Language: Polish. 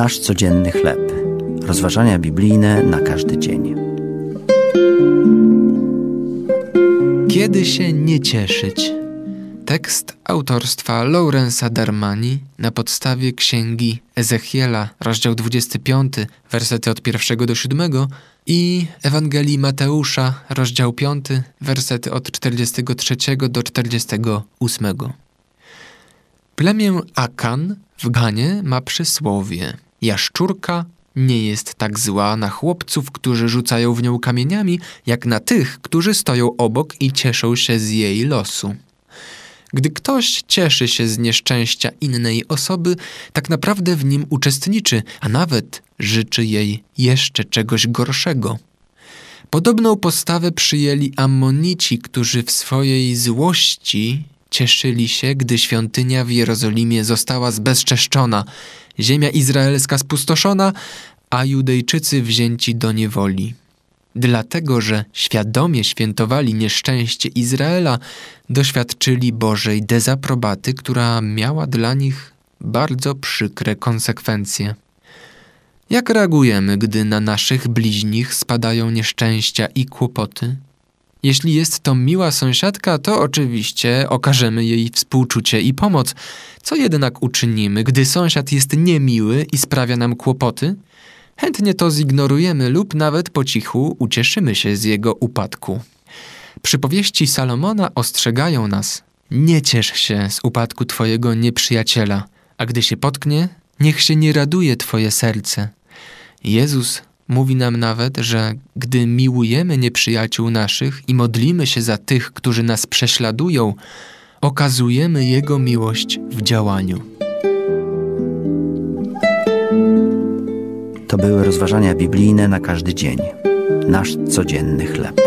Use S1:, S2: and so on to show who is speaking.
S1: Nasz codzienny chleb. Rozważania biblijne na każdy dzień.
S2: Kiedy się nie cieszyć? Tekst autorstwa Laurensa Darmani na podstawie księgi Ezechiela, rozdział 25, wersety od 1 do 7 i Ewangelii Mateusza, rozdział 5, wersety od 43 do 48. Plemię Akan w Ganie ma przysłowie: Jaszczurka nie jest tak zła na chłopców, którzy rzucają w nią kamieniami, jak na tych, którzy stoją obok i cieszą się z jej losu. Gdy ktoś cieszy się z nieszczęścia innej osoby, tak naprawdę w nim uczestniczy, a nawet życzy jej jeszcze czegoś gorszego. Podobną postawę przyjęli Ammonici, którzy w swojej złości cieszyli się, gdy świątynia w Jerozolimie została zbezczeszczona, ziemia izraelska spustoszona, a Judejczycy wzięci do niewoli. Dlatego, że świadomie świętowali nieszczęście Izraela, doświadczyli Bożej dezaprobaty, która miała dla nich bardzo przykre konsekwencje. Jak reagujemy, gdy na naszych bliźnich spadają nieszczęścia i kłopoty? Jeśli jest to miła sąsiadka, to oczywiście okażemy jej współczucie i pomoc. Co jednak uczynimy, gdy sąsiad jest niemiły i sprawia nam kłopoty? Chętnie to zignorujemy lub nawet po cichu ucieszymy się z jego upadku. Przypowieści Salomona ostrzegają nas: Nie ciesz się z upadku twojego nieprzyjaciela, a gdy się potknie, niech się nie raduje twoje serce. Jezus mówi nam nawet, że gdy miłujemy nieprzyjaciół naszych i modlimy się za tych, którzy nas prześladują, okazujemy Jego miłość w działaniu.
S1: To były rozważania biblijne na każdy dzień. Nasz codzienny chleb.